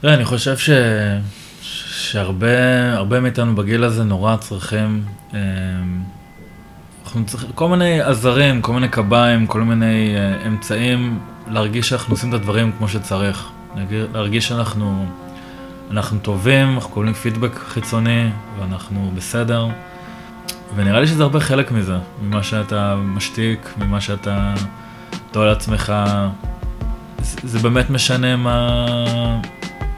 תראה, אני חושב ש... שהרבה מאיתנו בגיל הזה נורא צריכים, אה, אנחנו צריכים כל מיני עזרים, כל מיני קביים, כל מיני אה, אמצעים להרגיש שאנחנו עושים את הדברים כמו שצריך. להרגיש שאנחנו אנחנו טובים, אנחנו קובלים פידבק חיצוני ואנחנו בסדר. ונראה לי שזה הרבה חלק מזה, ממה שאתה משתיק, ממה שאתה תוהה לעצמך. זה, זה באמת משנה מה,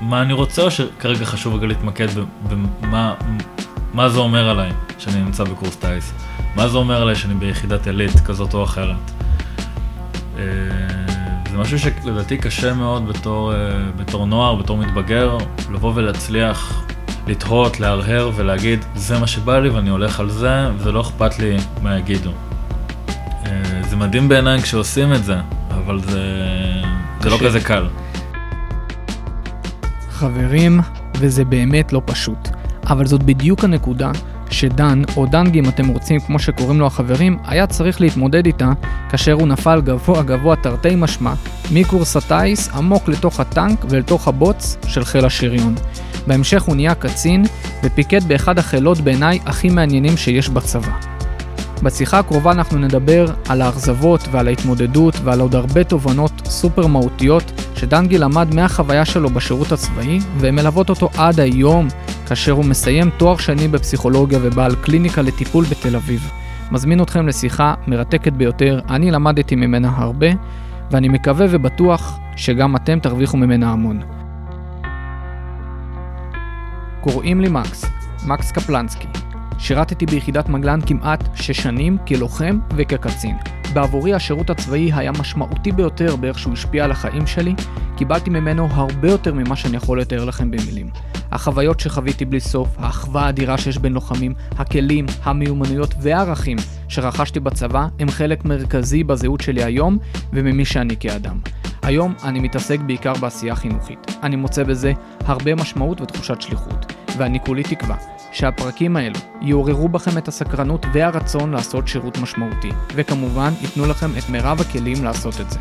מה אני רוצה, או שכרגע חשוב רגע להתמקד במה מה זה אומר עליי שאני נמצא בקורס טיס? מה זה אומר עליי שאני ביחידת עילית כזאת או אחרת? אה, זה משהו שלדעתי קשה מאוד בתור, אה, בתור נוער, בתור מתבגר, לבוא ולהצליח לתהות, להרהר ולהגיד, זה מה שבא לי ואני הולך על זה, וזה לא אכפת לי מה יגידו. אה, זה מדהים בעיניי כשעושים את זה, אבל זה, זה לא כזה קל. חברים, וזה באמת לא פשוט. אבל זאת בדיוק הנקודה שדן, או דנגי אם אתם רוצים, כמו שקוראים לו החברים, היה צריך להתמודד איתה כאשר הוא נפל גבוה גבוה תרתי משמע מקורס הטיס עמוק לתוך הטנק ולתוך הבוץ של חיל השריון. בהמשך הוא נהיה קצין ופיקד באחד החילות בעיניי הכי מעניינים שיש בצבא. בשיחה הקרובה אנחנו נדבר על האכזבות ועל ההתמודדות ועל עוד הרבה תובנות סופר מהותיות שדנגי למד מהחוויה שלו בשירות הצבאי והן מלוות אותו עד היום כאשר הוא מסיים תואר שני בפסיכולוגיה ובעל קליניקה לטיפול בתל אביב. מזמין אתכם לשיחה מרתקת ביותר, אני למדתי ממנה הרבה ואני מקווה ובטוח שגם אתם תרוויחו ממנה המון. קוראים לי מקס, מקס קפלנסקי. שירתתי ביחידת מגלן כמעט שש שנים כלוחם וכקצין. בעבורי השירות הצבאי היה משמעותי ביותר באיך שהוא השפיע על החיים שלי, קיבלתי ממנו הרבה יותר ממה שאני יכול לתאר לכם במילים. החוויות שחוויתי בלי סוף, האחווה האדירה שיש בין לוחמים, הכלים, המיומנויות והערכים שרכשתי בצבא הם חלק מרכזי בזהות שלי היום וממי שאני כאדם. היום אני מתעסק בעיקר בעשייה חינוכית. אני מוצא בזה הרבה משמעות ותחושת שליחות, ואני כולי תקווה שהפרקים האלו יעוררו בכם את הסקרנות והרצון לעשות שירות משמעותי, וכמובן ייתנו לכם את מירב הכלים לעשות את זה.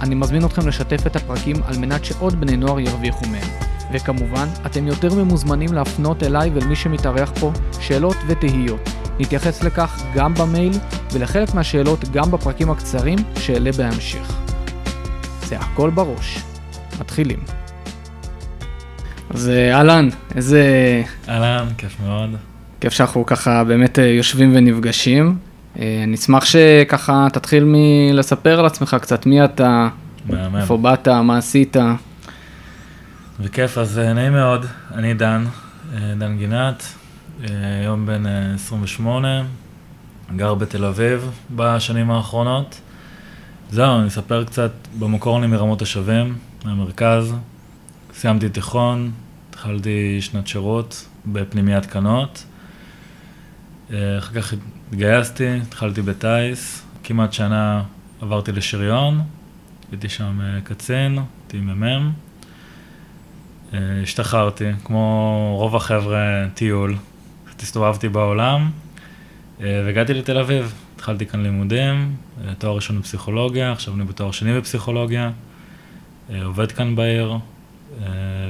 אני מזמין אתכם לשתף את הפרקים על מנת שעוד בני נוער ירוויחו מהם. וכמובן, אתם יותר ממוזמנים להפנות אליי ואל מי שמתארח פה שאלות ותהיות. נתייחס לכך גם במייל ולחלק מהשאלות גם בפרקים הקצרים שאעלה בהמשך. זה הכל בראש. מתחילים. אז אה, אהלן, איזה... אהלן, כיף מאוד. כיף שאנחנו ככה באמת אה, יושבים ונפגשים. אה, אני אשמח שככה תתחיל מלספר על עצמך קצת, מי אתה, מהמם. איפה באת, מה עשית. בכיף, אז נעים מאוד, אני דן, דן גינת, היום בן 28, גר בתל אביב בשנים האחרונות. זהו, אני אספר קצת, במקור אני מרמות השבים, מהמרכז, סיימתי תיכון, התחלתי שנת שירות בפנימיית קנות. אה, אחר כך התגייסתי, התחלתי בטיס, כמעט שנה עברתי לשריון, הייתי שם אה, קצין, הייתי מ"מ. אה, השתחררתי, כמו רוב החבר'ה, טיול. הסתובבתי בעולם והגעתי לתל אביב. התחלתי כאן לימודים, תואר ראשון בפסיכולוגיה, עכשיו אני בתואר שני בפסיכולוגיה. עובד כאן בעיר,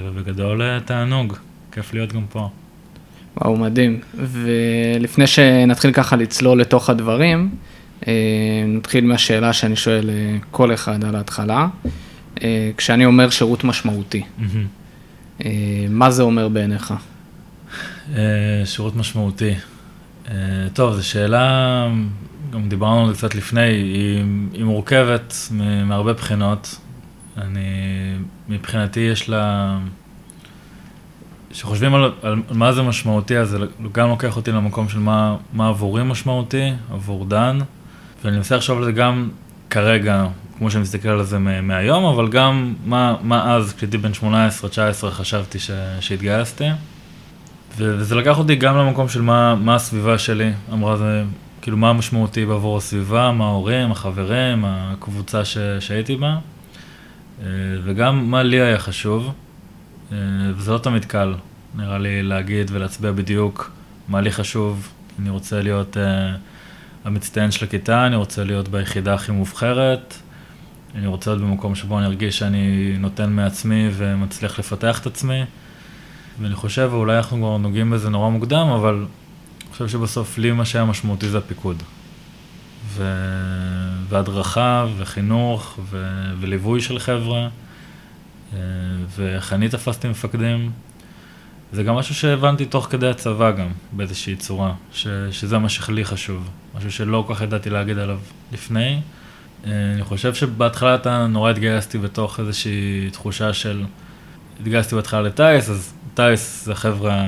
ובגדול אה, תענוג, כיף להיות גם פה. וואו, מדהים. ולפני שנתחיל ככה לצלול לתוך הדברים, אה, נתחיל מהשאלה שאני שואל כל אחד על ההתחלה. כשאני אומר שירות משמעותי, מה זה אומר בעיניך? שירות משמעותי. טוב, זו שאלה, גם דיברנו על זה קצת לפני, היא, היא מורכבת מהרבה בחינות. אני, מבחינתי יש לה... כשחושבים על, על מה זה משמעותי, אז זה גם לוקח אותי למקום של מה, מה עבורי משמעותי, עבור דן, ואני מנסה לחשוב על זה גם כרגע, כמו שאני מסתכל על זה מהיום, אבל גם מה, מה אז, כשהייתי בן 18-19, חשבתי ש, שהתגייסתי. וזה לקח אותי גם למקום של מה, מה הסביבה שלי, אמרה זה, כאילו מה המשמעותי בעבור הסביבה, מה ההורים, החברים, הקבוצה ש, שהייתי בה. אה, וגם מה לי היה חשוב, אה, וזה לא תמיד קל, נראה לי להגיד ולהצביע בדיוק מה לי חשוב. אני רוצה להיות uh, המצטיין של הכיתה, אני רוצה להיות ביחידה הכי מובחרת, אני רוצה להיות במקום שבו אני ארגיש שאני נותן מעצמי ומצליח לפתח את עצמי. ואני חושב, אולי אנחנו כבר נוגעים בזה נורא מוקדם, אבל אני חושב שבסוף לי מה שהיה משמעותי זה הפיקוד. ו... והדרכה וחינוך ו... וליווי של חבר'ה, אה, ואיך אני תפסתי מפקדים. זה גם משהו שהבנתי תוך כדי הצבא גם, באיזושהי צורה, ש... שזה מה שלי חשוב, משהו שלא כל כך ידעתי להגיד עליו לפני. אה, אני חושב שבהתחלה אתה נורא התגייסתי בתוך איזושהי תחושה של, התגייסתי בהתחלה לטייס, אז טייס זה חבר'ה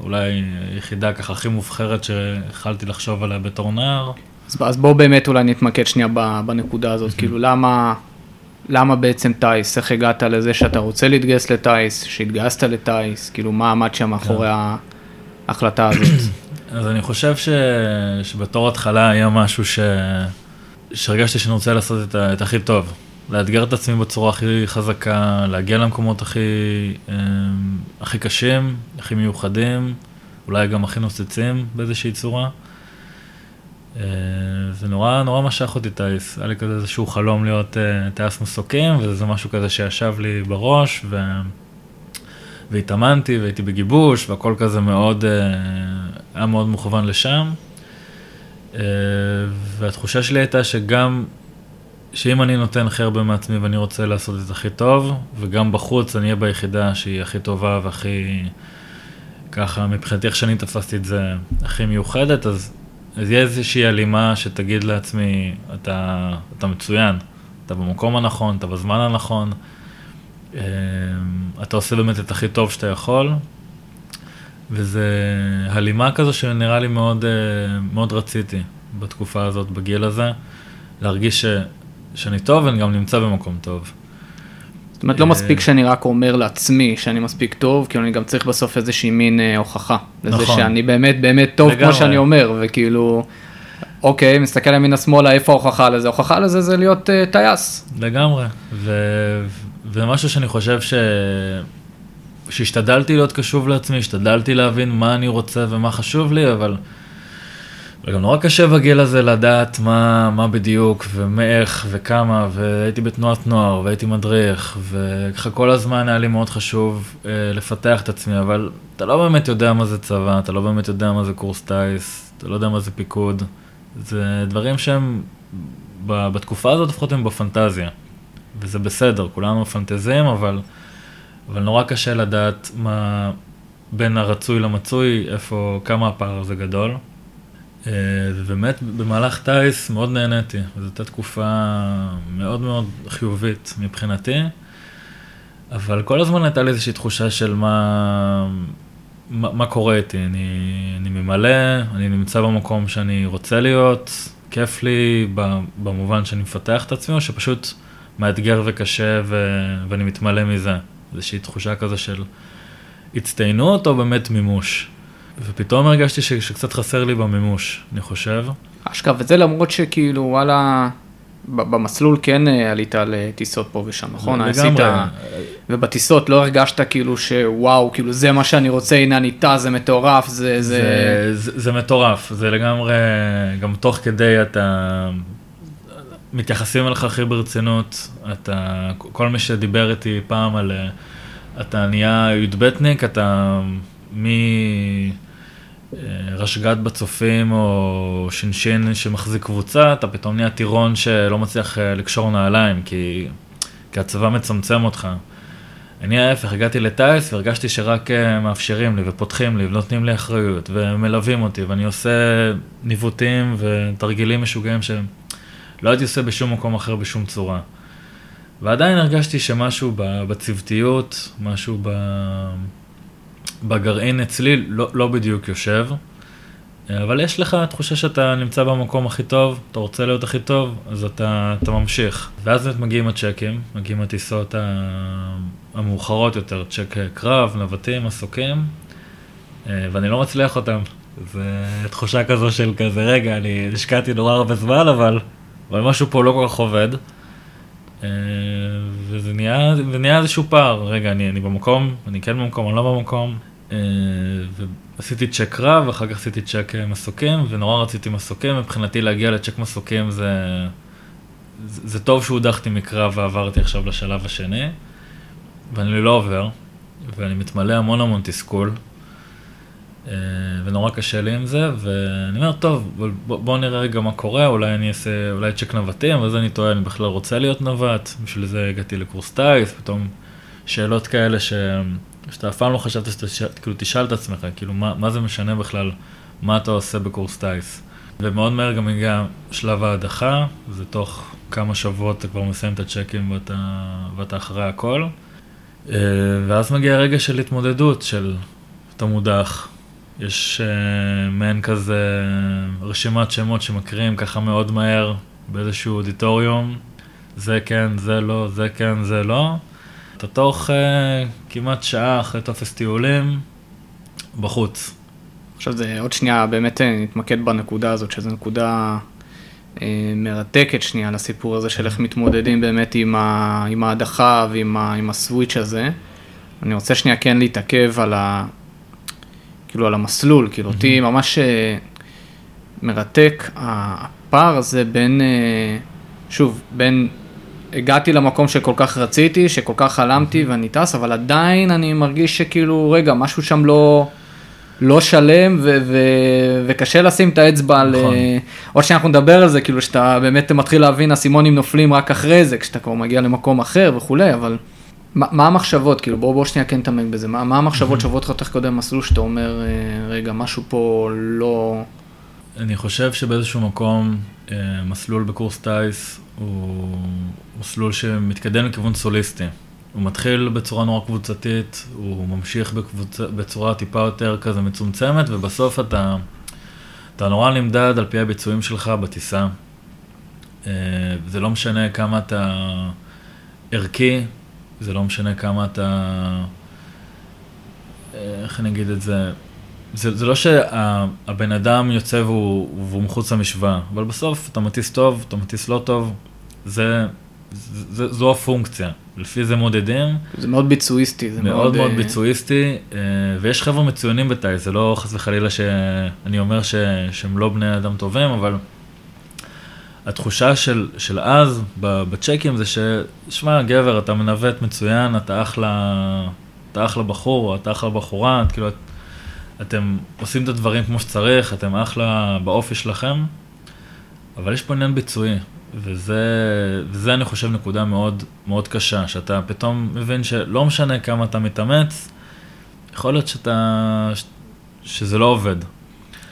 אולי היחידה ככה הכי מובחרת שהחלתי לחשוב עליה בתור נער. אז, אז בואו באמת אולי נתמקד שנייה בנקודה הזאת, כאילו למה, למה בעצם טייס, איך הגעת לזה שאתה רוצה להתגייס לטייס, שהתגייסת לטייס, כאילו מה עמד שם מאחורי כן. ההחלטה הזאת? אז אני חושב ש... שבתור התחלה היה משהו ש... שהרגשתי שאני רוצה לעשות את, ה... את הכי טוב. לאתגר את עצמי בצורה הכי חזקה, להגיע למקומות הכי, אה, הכי קשים, הכי מיוחדים, אולי גם הכי נוצצים באיזושהי צורה. אה, זה נורא נורא משך אותי טייס, היה לי כזה איזשהו חלום להיות אה, טייס מסוקים, וזה משהו כזה שישב לי בראש, ו... והתאמנתי והייתי בגיבוש, והכל כזה מאוד, היה מאוד מוכוון לשם. והתחושה שלי הייתה שגם שאם אני נותן הכי הרבה מעצמי ואני רוצה לעשות את הכי טוב, וגם בחוץ אני אהיה ביחידה שהיא הכי טובה והכי, ככה, מבחינתי איך שאני תפסתי את זה, הכי מיוחדת, אז, אז יהיה איזושהי הלימה שתגיד לעצמי, אתה, אתה מצוין, אתה במקום הנכון, אתה בזמן הנכון, אמ, אתה עושה באמת את הכי טוב שאתה יכול, וזה הלימה כזו שנראה לי מאוד, אה, מאוד רציתי בתקופה הזאת, בגיל הזה, להרגיש ש... שאני טוב ואני גם נמצא במקום טוב. זאת אומרת, לא אה, מספיק שאני רק אומר לעצמי שאני מספיק טוב, כי אני גם צריך בסוף איזושהי מין אה, הוכחה. לזה נכון. שאני באמת באמת טוב. כמו שאני אומר, וכאילו, אוקיי, מסתכל ימינה שמאלה, איפה ההוכחה לזה? ההוכחה לזה זה להיות uh, טייס. לגמרי, ו... ומשהו שאני חושב ש... שהשתדלתי להיות קשוב לעצמי, השתדלתי להבין מה אני רוצה ומה חשוב לי, אבל... וגם נורא קשה בגיל הזה לדעת מה, מה בדיוק ומאיך וכמה, והייתי בתנועת נוער והייתי מדריך, וככה כל הזמן היה לי מאוד חשוב אה, לפתח את עצמי, אבל אתה לא באמת יודע מה זה צבא, אתה לא באמת יודע מה זה קורס טיס, אתה לא יודע מה זה פיקוד. זה דברים שהם, ב, בתקופה הזאת לפחות הם בפנטזיה, וזה בסדר, כולנו מפנטזים, אבל, אבל נורא קשה לדעת מה בין הרצוי למצוי, איפה, כמה הפער הזה גדול. אה, ובאמת במהלך טייס מאוד נהניתי, זו הייתה תקופה מאוד מאוד חיובית מבחינתי, אבל כל הזמן הייתה לי איזושהי תחושה של מה, מה, מה קורה איתי, אני, אני ממלא, אני נמצא במקום שאני רוצה להיות, כיף לי במובן שאני מפתח את עצמי, או שפשוט מאתגר וקשה ו, ואני מתמלא מזה, איזושהי תחושה כזו של הצטיינות או באמת מימוש. ופתאום הרגשתי ש, שקצת חסר לי במימוש, אני חושב. אשכרה, וזה למרות שכאילו, וואלה, במסלול כן אה, עלית לטיסות פה ושם, נכון? לגמרי. ובטיסות לא הרגשת כאילו שוואו, כאילו זה מה שאני רוצה, הנה אני טס, זה מטורף, זה... זה... זה, זה, זה מטורף, זה לגמרי, גם תוך כדי אתה... מתייחסים אליך הכי ברצינות, אתה, כל מי שדיבר איתי פעם על, אה, אתה נהיה י"בניק, אתה מ... רשג"ד בצופים או שינשין שמחזיק קבוצה, אתה פתאום נהיה טירון שלא מצליח אה, לקשור נעליים, כי, כי הצבא מצמצם אותך. אני ההפך, הגעתי לטייס והרגשתי שרק אה, מאפשרים לי ופותחים לי ונותנים לי אחריות ומלווים אותי ואני עושה ניווטים ותרגילים משוגעים שלא הייתי עושה בשום מקום אחר בשום צורה. ועדיין הרגשתי שמשהו בצוותיות, משהו ב... בגרעין אצלי לא, לא בדיוק יושב, אבל יש לך תחושה שאתה נמצא במקום הכי טוב, אתה רוצה להיות הכי טוב, אז אתה, אתה ממשיך. ואז מגיעים הצ'קים, מגיעים הטיסות המאוחרות יותר, צ'ק קרב, נווטים, מסוקים, ואני לא מצליח אותם. זו תחושה כזו של כזה, רגע, אני השקעתי נורא הרבה זמן, אבל, אבל משהו פה לא כל כך עובד. ונהיה איזשהו פער, רגע, אני, אני במקום, אני כן במקום, אני לא במקום. אה, ועשיתי צ'ק רב, אחר כך עשיתי צ'ק מסוקים, ונורא רציתי מסוקים, מבחינתי להגיע לצ'ק מסוקים זה, זה, זה טוב שהודחתי מקרב ועברתי עכשיו לשלב השני, ואני לא עובר, ואני מתמלא המון המון תסכול, אה, ונורא קשה לי עם זה, ואני אומר, טוב, בוא, בוא נראה רגע מה קורה, אולי אני אעשה, אולי צ'ק נווטים, ואז אני טועה, אני בכלל רוצה להיות נווט, בשביל זה הגעתי לקורס טייס, פתאום שאלות כאלה ש... שאתה אף פעם לא חשבת שאתה כאילו תשאל את עצמך, כאילו מה, מה זה משנה בכלל מה אתה עושה בקורס טייס. ומאוד מהר גם הגיע שלב ההדחה, זה תוך כמה שבועות אתה כבר מסיים את הצ'קים ואתה, ואתה אחרי הכל. אה, ואז מגיע רגע של התמודדות, של אתה מודח. יש uh, מעין כזה רשימת שמות שמקריאים ככה מאוד מהר באיזשהו אודיטוריום, זה כן, זה לא, זה כן, זה לא. אתה תוך uh, כמעט שעה אחרי טופס טיולים, בחוץ. עכשיו זה עוד שנייה באמת אה, נתמקד בנקודה הזאת, שזו נקודה אה, מרתקת שנייה לסיפור הזה של איך מתמודדים באמת עם, ה, עם ההדחה ועם ה, עם הסוויץ' הזה. אני רוצה שנייה כן להתעכב על ה... כאילו על המסלול, כאילו אותי ממש אה, מרתק הפער הזה בין, אה, שוב, בין הגעתי למקום שכל כך רציתי, שכל כך חלמתי ואני טס, אבל עדיין אני מרגיש שכאילו, רגע, משהו שם לא... לא שלם ו- ו- וקשה לשים את האצבע על... נכון. עוד שניה אנחנו נדבר על זה, כאילו שאתה באמת מתחיל להבין אסימונים נופלים רק אחרי זה, כשאתה כבר מגיע למקום אחר וכולי, אבל מה, מה המחשבות, כאילו בוא בוא שנייה כן תעמק בזה, מה, מה המחשבות שעוברות לך תוך כדי מסלול שאתה אומר, אה, רגע, משהו פה לא... אני חושב שבאיזשהו מקום אה, מסלול בקורס טיס הוא מסלול שמתקדם לכיוון סוליסטי. הוא מתחיל בצורה נורא קבוצתית, הוא ממשיך בקבוצ... בצורה טיפה יותר כזה מצומצמת, ובסוף אתה, אתה נורא נמדד על פי הביצועים שלך בטיסה. אה, זה לא משנה כמה אתה ערכי, זה לא משנה כמה אתה... איך אני אגיד את זה? זה, זה לא שהבן אדם יוצא והוא, והוא מחוץ למשוואה, אבל בסוף אתה מטיס טוב, אתה מטיס לא טוב, זה, זה, זו הפונקציה, לפי זה מודדים. זה מאוד ביצועיסטי. זה מאוד מאוד, מאוד אה, ביצועיסטי, אה, ויש חבר'ה מצוינים בטייס, זה לא חס וחלילה שאני אומר ש, שהם לא בני אדם טובים, אבל התחושה של, של אז בצ'קים זה ש, שמע, גבר, אתה מנווט מצוין, אתה אחלה, אתה אחלה בחור, אתה אחלה בחורה, את, כאילו, את, אתם עושים את הדברים כמו שצריך, אתם אחלה באופי שלכם, אבל יש פה עניין ביצועי. וזה, וזה אני חושב נקודה מאוד מאוד קשה, שאתה פתאום מבין שלא משנה כמה אתה מתאמץ, יכול להיות שאתה, שזה לא עובד.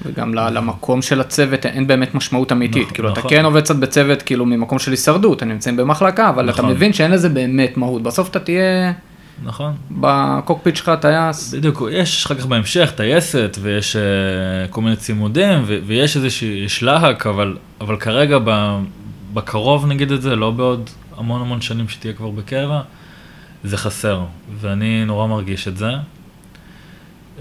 וגם למקום של הצוות אין באמת משמעות אמיתית, נכון, כאילו נכון. אתה כן עובד קצת בצוות כאילו ממקום של הישרדות, הם נמצאים במחלקה, אבל נכון. אתה מבין שאין לזה באמת מהות, בסוף אתה תהיה... נכון. בקוקפיט שלך טייס. בדיוק, יש אחר כך בהמשך טייסת ויש uh, כל מיני צימודים ו- ויש איזושהי, יש להק, אבל, אבל כרגע ב- בקרוב נגיד את זה, לא בעוד המון המון שנים שתהיה כבר בקבע, זה חסר, ואני נורא מרגיש את זה.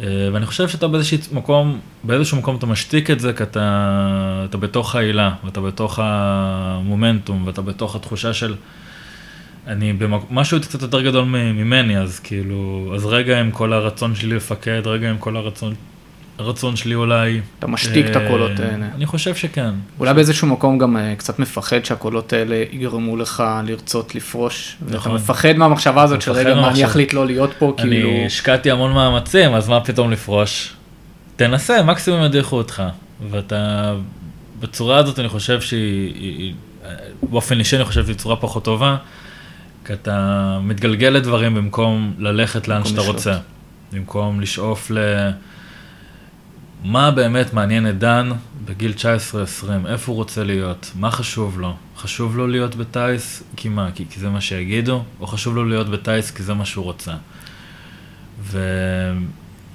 אה, ואני חושב שאתה באיזשהו מקום, באיזשהו מקום אתה משתיק את זה, כי אתה, אתה בתוך העילה, ואתה בתוך המומנטום, ואתה בתוך התחושה של... אני במשהו קצת יותר גדול ממני, אז כאילו, אז רגע עם כל הרצון שלי לפקד, רגע עם כל הרצון הרצון שלי אולי... אתה משתיק את הקולות האלה. אני חושב שכן. אולי באיזשהו מקום גם אה, קצת מפחד שהקולות האלה יגרמו לך לרצות לפרוש. נכון. ואתה מפחד מהמחשבה הזאת של רגע מה אני אחליט לא להיות פה, כאילו... אני השקעתי המון מאמצים, אז מה פתאום לפרוש? תנסה, מקסימום ידיחו אותך. ואתה... בצורה הזאת אני חושב שהיא... באופן אישי אני חושב שהיא צורה פחות טובה. כי אתה מתגלגל לדברים במקום ללכת לאן שאתה רוצה. במקום לשאוף ל... מה באמת מעניין את דן בגיל 19-20, איפה הוא רוצה להיות, מה חשוב לו? חשוב לו להיות בטייס כי מה, כי, כי זה מה שיגידו, או חשוב לו להיות בטייס כי זה מה שהוא רוצה? ו...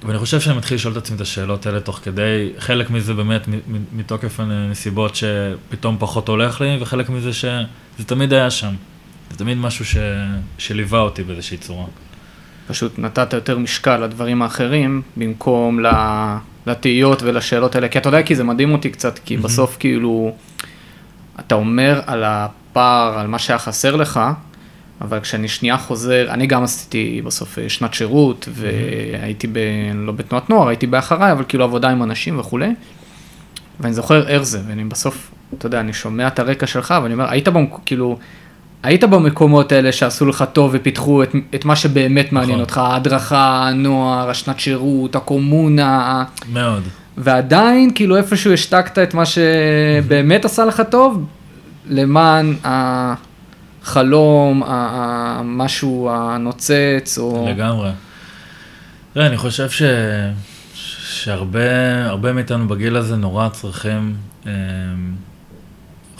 ואני חושב שאני מתחיל לשאול את עצמי את השאלות האלה תוך כדי, חלק מזה באמת מתוקף הנסיבות שפתאום פחות הולך לי, וחלק מזה שזה תמיד היה שם. זה תמיד משהו ש... שליווה אותי באיזושהי צורה. פשוט נתת יותר משקל לדברים האחרים, במקום. לתהיות ולשאלות האלה, כי אתה יודע, כי זה מדהים אותי קצת, כי mm-hmm. בסוף כאילו, אתה אומר על הפער, על מה שהיה חסר לך, אבל כשאני שנייה חוזר, אני גם עשיתי בסוף אה, שנת שירות, והייתי ב... לא בתנועת נוער, הייתי באחריי, אבל כאילו עבודה עם אנשים וכולי. ואני זוכר איך זה, ואני בסוף, אתה יודע, אני שומע את הרקע שלך, ואני אומר, היית במק... כאילו, היית במקומות האלה שעשו לך טוב ופיתחו את, את מה שבאמת מעניין נכון. אותך, ההדרכה, הנוער, השנת שירות, הקומונה, מאוד. ועדיין, כאילו, איפשהו השתקת את מה שבאמת עשה לך טוב, למען החלום, ה- ה- משהו הנוצץ, או... לגמרי. תראה, אני חושב ש... שהרבה הרבה מאיתנו בגיל הזה נורא צריכים, אה,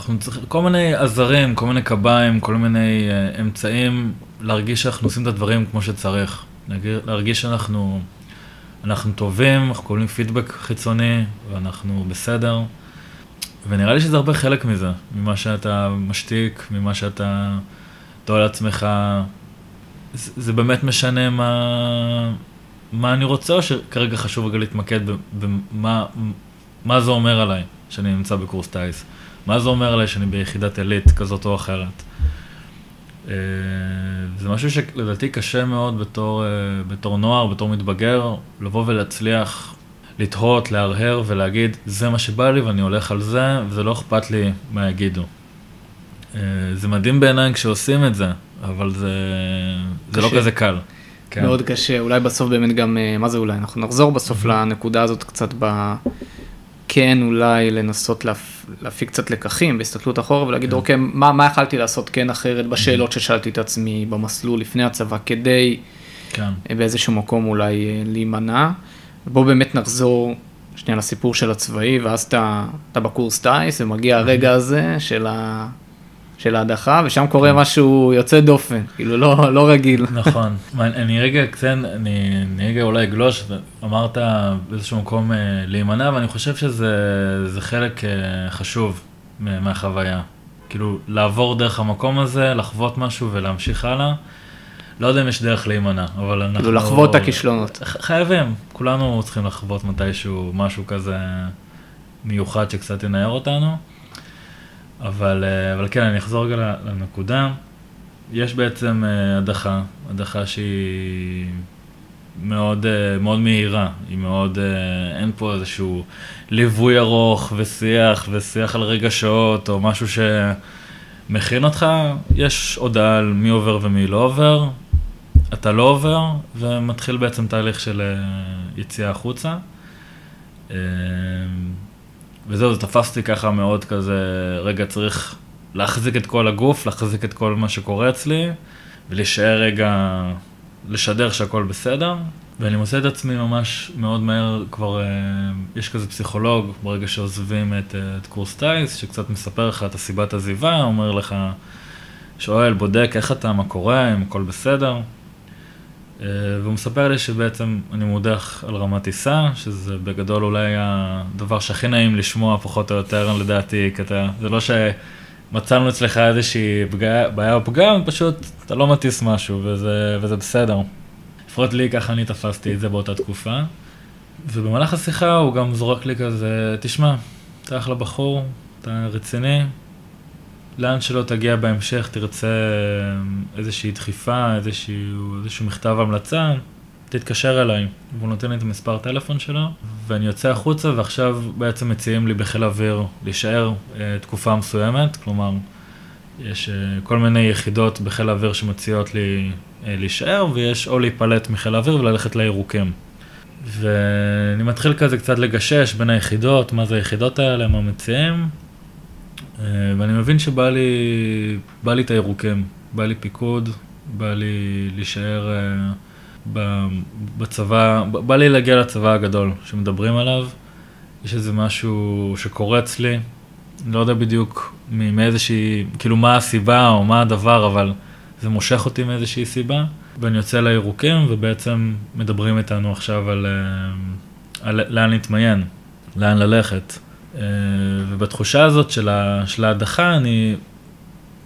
אנחנו צריכים כל מיני עזרים, כל מיני קביים, כל מיני אה, אמצעים להרגיש שאנחנו עושים את הדברים כמו שצריך. להרגיש- שאנחנו אנחנו טובים, אנחנו קובלים פידבק חיצוני ואנחנו בסדר. ונראה לי שזה הרבה חלק מזה, ממה שאתה משתיק, ממה שאתה תוהה לעצמך. זה, זה באמת משנה מה, מה אני רוצה, או שכרגע חשוב רגע להתמקד במה מה זה אומר עליי שאני נמצא בקורס טיס? מה זה אומר עליי שאני ביחידת עילית כזאת או אחרת? אה, זה משהו שלדעתי קשה מאוד בתור, אה, בתור נוער, בתור מתבגר, לבוא ולהצליח לתהות, להרהר ולהגיד, זה מה שבא לי ואני הולך על זה, וזה לא אכפת לי מה יגידו. אה, זה מדהים בעיניי כשעושים את זה, אבל זה, זה לא. כזה קל. כן. מאוד קשה, אולי בסוף באמת גם, מה זה אולי, אנחנו נחזור בסוף לנקודה הזאת קצת ב... כן, אולי לנסות להפ... להפיק קצת לקחים בהסתכלות אחורה ולהגיד, כן. אוקיי, מה, מה יכלתי לעשות כן אחרת בשאלות ששאלתי את עצמי במסלול לפני הצבא, כדי כן. אה, באיזשהו מקום אולי אה, להימנע. בואו באמת נחזור שנייה לסיפור של הצבאי, ואז אתה, אתה בקורס טיס, ומגיע הרגע הזה של, ה... של ההדחה, ושם קורה כן. משהו יוצא דופן, כאילו לא, לא רגיל. נכון. אני רגע קצת, אני, אני רגע אולי אגלוש, אמרת באיזשהו מקום אה, להימנע, ואני חושב שזה זה חלק אה, חשוב מהחוויה. כאילו, לעבור דרך המקום הזה, לחוות משהו ולהמשיך הלאה. לא יודע אם יש דרך להימנע, אבל אנחנו... כאילו לחוות את הכישלונות. חייבים, כולנו צריכים לחוות מתישהו משהו כזה מיוחד שקצת ינער אותנו. אבל, אה, אבל כן, אני אחזור רגע לנקודה. יש בעצם אה, הדחה, הדחה שהיא מאוד, אה, מאוד מהירה, היא מאוד, אין פה איזשהו ליווי ארוך ושיח ושיח על רגשות או משהו שמכין אותך, יש הודעה על מי עובר ומי לא עובר, אתה לא עובר ומתחיל בעצם תהליך של אה, יציאה החוצה. וזהו, זה תפס אותי ככה מאוד כזה, רגע, צריך להחזיק את כל הגוף, להחזיק את כל מה שקורה אצלי, ולהישאר רגע, לשדר שהכל בסדר. ואני מוצא את עצמי ממש מאוד מהר, כבר אה, יש כזה פסיכולוג, ברגע שעוזבים את, אה, את קורס טיס, שקצת מספר לך את הסיבת עזיבה, אומר לך, שואל, בודק איך אתה, מה קורה, אם הכל בסדר. אה, והוא מספר לי שבעצם אני מודח על רמת טיסה, שזה בגדול אולי הדבר שהכי נעים לשמוע פחות או יותר לדעתי, כי אתה, זה לא שמצאנו אצלך איזושהי פגע, בעיה או פגם, פשוט אתה לא מטיס משהו וזה, וזה בסדר. לפחות לי ככה אני תפסתי את זה באותה תקופה. ובמהלך השיחה הוא גם זורק לי כזה, תשמע, אתה אחלה בחור, אתה רציני, לאן שלא תגיע בהמשך, תרצה איזושהי דחיפה, איזשהו, איזשהו מכתב המלצה, תתקשר אליי. והוא נותן לי את המספר טלפון שלו, ואני יוצא החוצה, ועכשיו בעצם מציעים לי בחיל האוויר להישאר אה, תקופה מסוימת, כלומר, יש אה, כל מיני יחידות בחיל האוויר שמציעות לי אה, להישאר, ויש או להיפלט מחיל האוויר וללכת לירוקים. ואני מתחיל כזה קצת לגשש בין היחידות, מה זה היחידות האלה, מה מציעים, אה, ואני מבין שבא לי, בא לי את הירוקים, בא לי פיקוד, בא לי להישאר אה, בצבא, בא לי להגיע לצבא הגדול שמדברים עליו. יש איזה משהו שקורץ לי, לא יודע בדיוק מאיזושהי, כאילו מה הסיבה או מה הדבר, אבל זה מושך אותי מאיזושהי סיבה. ואני יוצא לירוקים ובעצם מדברים איתנו עכשיו על, אה, על לאן להתמיין, לאן ללכת. אה, ובתחושה הזאת של, ההדחה, אני,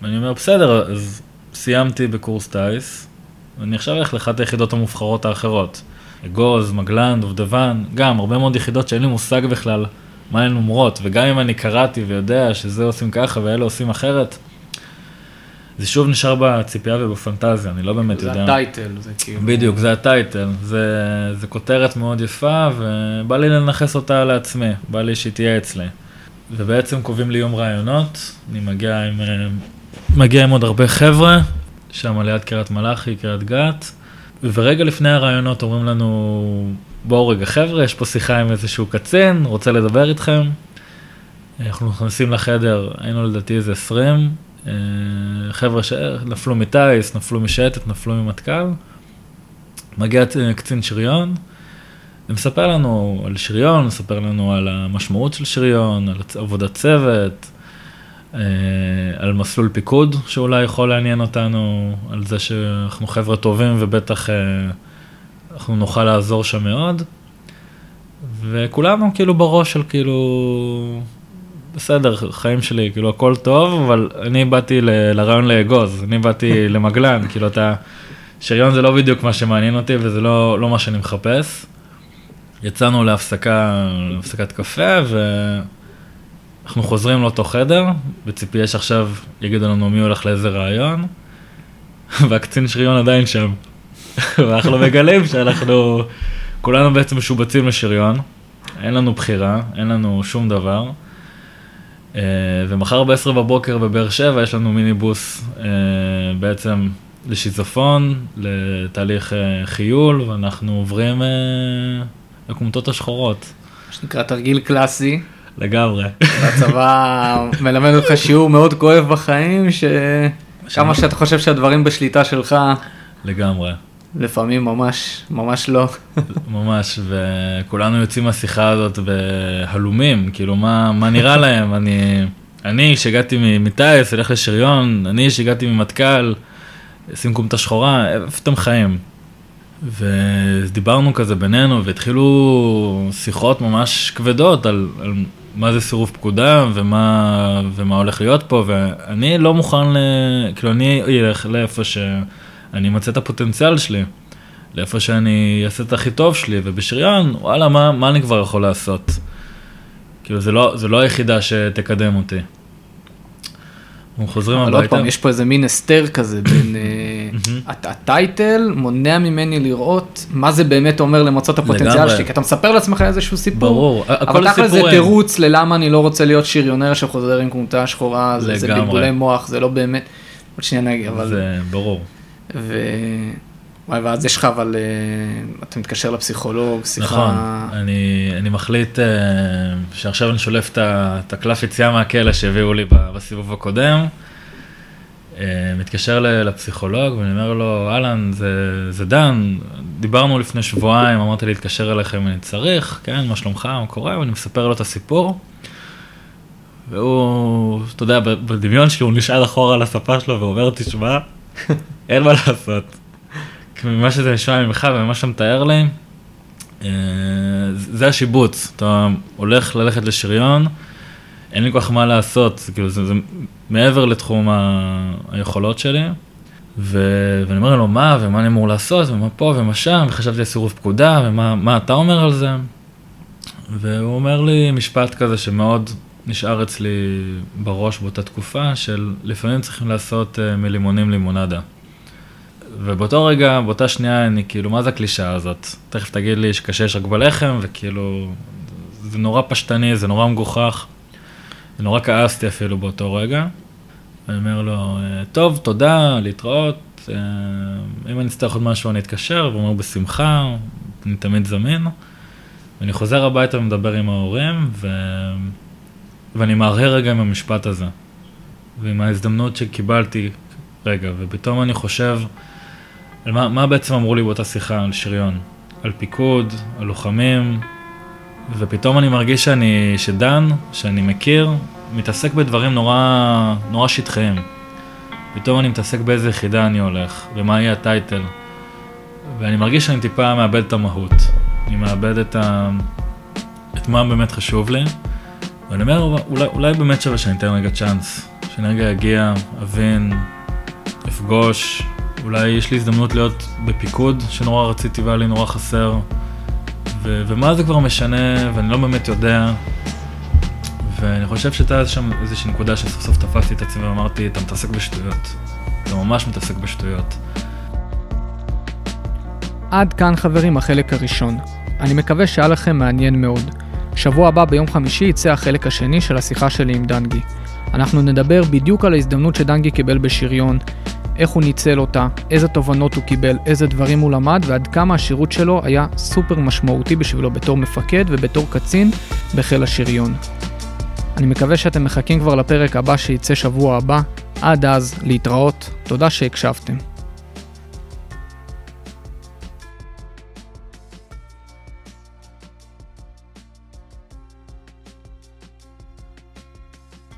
אני אומר, בסדר, אז סיימתי בקורס טיס, ואני עכשיו הולך לאחת היחידות המובחרות האחרות. אגוז, מגלן, דובדבן, גם הרבה מאוד יחידות שאין לי מושג בכלל מה הן אומרות, וגם אם אני קראתי ויודע שזה עושים ככה ואלה עושים אחרת, זה שוב נשאר בציפייה ובפנטזיה, אני לא באמת זה יודע. הטייטל, זה כאילו... בדיוק, זה הטייטל, זה, זה כותרת מאוד יפה, ובא לי לנכס אותה לעצמי, בא לי שהיא תהיה אצלי. ובעצם קובעים לי יום רעיונות, אני מגיע עם, אה, מגיע עם עוד הרבה חבר'ה, שם ליד קריית מלאכי, קריית גת, ורגע לפני הרעיונות אומרים לנו, בואו רגע חבר'ה, יש פה שיחה עם איזשהו קצין, רוצה לדבר איתכם. אנחנו נכנסים לחדר, היינו לדעתי איזה 20, אה, חבר'ה שנפלו מטיס, נפלו משייטת, נפלו ממטכ"ל. מגיע קצין שריון, ומספר לנו על שריון, מספר לנו על המשמעות של שריון, על עבודת צוות, אה, על מסלול פיקוד שאולי יכול לעניין אותנו, על זה שאנחנו חבר'ה טובים ובטח אה, אנחנו נוכל לעזור שם מאוד. וכולנו כאילו בראש של כאילו, בסדר, חיים שלי, כאילו הכל טוב, אבל אני באתי ל- לרעיון לאגוז, אני באתי למגלן, כאילו אתה, שריון זה לא בדיוק מה שמעניין אותי וזה לא, לא מה שאני מחפש. יצאנו להפסקה, להפסקת קפה ואנחנו חוזרים לאותו חדר, בציפייה שעכשיו יגידו לנו מי הולך לאיזה רעיון, והקצין שריון עדיין שם. ואנחנו מגלים שאנחנו כולנו בעצם משובצים לשריון, אין לנו בחירה, אין לנו שום דבר. אה, ומחר ב-10 בבוקר בבאר שבע יש לנו מיניבוס אה, בעצם לשיזופון, לתהליך אה, חיול, ואנחנו עוברים לכומתות השחורות. מה שנקרא תרגיל קלאסי. לגמרי. הצבא מלמד אותך שיעור מאוד כואב בחיים, שכמה שאתה חושב שהדברים בשליטה שלך, לגמרי. לפעמים ממש, ממש לא. ממש, וכולנו יוצאים מהשיחה הזאת בהלומים, כאילו מה, מה נראה להם, אני, אני שהגעתי מטייס, אלך לשריון, אני שהגעתי ממטכ"ל, שים קומתה שחורה, איפה אתם חיים? ודיברנו כזה בינינו, והתחילו שיחות ממש כבדות על, על מה זה סירוב פקודה ומה, ומה הולך להיות פה, ואני לא מוכן, ל... כאילו אני אלך לאיפה שאני אמצא את הפוטנציאל שלי, לאיפה שאני אעשה את הכי טוב שלי, ובשריון, וואלה, מה, מה אני כבר יכול לעשות? כאילו זה לא, זה לא היחידה שתקדם אותי. אנחנו חוזרים הביתה. אבל עוד פעם, יש פה איזה מין הסתר כזה בין... אה, הטייטל מונע ממני לראות מה זה באמת אומר למצות הפוטנציאל שלי, כי אתה מספר לעצמך איזשהו סיפור. ברור, הכל סיפורים. אבל תכל'ס זה תירוץ ללמה אני לא רוצה להיות שריונר שחוזר עם כומתה שחורה, זה בלבולי מוח, זה לא באמת... עוד שנייה נגיד, אבל... זה ברור. וואי, ואז יש לך אבל, אה, אתה מתקשר לפסיכולוג, שיחה... נכון, אני, אני מחליט uh, שעכשיו אני שולף את הקלף יציאה מהכלא שהביאו לי בסיבוב הקודם. Uh, מתקשר לפסיכולוג ואני אומר לו, אהלן, זה, זה דן, דיברנו לפני שבועיים, אמרתי להתקשר אליכם אם אני צריך, כן, מה שלומך, מה קורה, ואני מספר לו את הסיפור. והוא, אתה יודע, בדמיון שלי הוא נשאל אחורה על הספה שלו ואומר, תשמע, אין מה לעשות. ממה שזה נשמע ממך וממה שאתה מתאר לי, אה, זה השיבוץ, אתה הולך ללכת לשריון, אין לי כל כך מה לעשות, זה, כאילו, זה, זה מעבר לתחום ה, היכולות שלי, ו, ואני אומר לו מה? ומה אני אמור לעשות? ומה פה? ומה שם, וחשבתי על סירוב פקודה ומה אתה אומר על זה, והוא אומר לי משפט כזה שמאוד נשאר אצלי בראש באותה תקופה, של לפעמים צריכים לעשות uh, מלימונים לימונדה. ובאותו רגע, באותה שנייה, אני כאילו, מה זה הקלישאה הזאת? תכף תגיד לי שקשה יש רק בלחם, וכאילו, זה נורא פשטני, זה נורא מגוחך. ונורא כעסתי אפילו באותו רגע. ואני אומר לו, טוב, תודה, להתראות. אם אני אצטרך עוד משהו אני אתקשר, והוא אומר בשמחה, אני תמיד זמין. ואני חוזר הביתה ומדבר עם ההורים, ו... ואני מהרהר רגע עם המשפט הזה. ועם ההזדמנות שקיבלתי רגע, ופתאום אני חושב, על מה, מה בעצם אמרו לי באותה שיחה על שריון? על פיקוד, על לוחמים, ופתאום אני מרגיש שאני, שדן, שאני מכיר, מתעסק בדברים נורא, נורא שטחיים. פתאום אני מתעסק באיזה יחידה אני הולך, ומה יהיה הטייטל. ואני מרגיש שאני טיפה מאבד את המהות. אני מאבד את, ה... את מה באמת חשוב לי. ואני אומר, אולי, אולי באמת שווה שאני אתן רגע צ'אנס. שאני רגע אגיע, אבין, אפגוש, אולי יש לי הזדמנות להיות בפיקוד שנורא רציתי והיה לי נורא חסר, ו- ומה זה כבר משנה, ואני לא באמת יודע. ואני חושב שהייתה שם איזושהי נקודה שסוף סוף תפסתי את עצמי ואמרתי, אתה מתעסק בשטויות. זה ממש מתעסק בשטויות. עד כאן חברים החלק הראשון. אני מקווה שהיה לכם מעניין מאוד. שבוע הבא ביום חמישי יצא החלק השני של השיחה שלי עם דנגי. אנחנו נדבר בדיוק על ההזדמנות שדנגי קיבל בשריון, איך הוא ניצל אותה, איזה תובנות הוא קיבל, איזה דברים הוא למד ועד כמה השירות שלו היה סופר משמעותי בשבילו בתור מפקד ובתור קצין בחיל השריון. אני מקווה שאתם מחכים כבר לפרק הבא שייצא שבוע הבא. עד אז, להתראות. תודה שהקשבתם.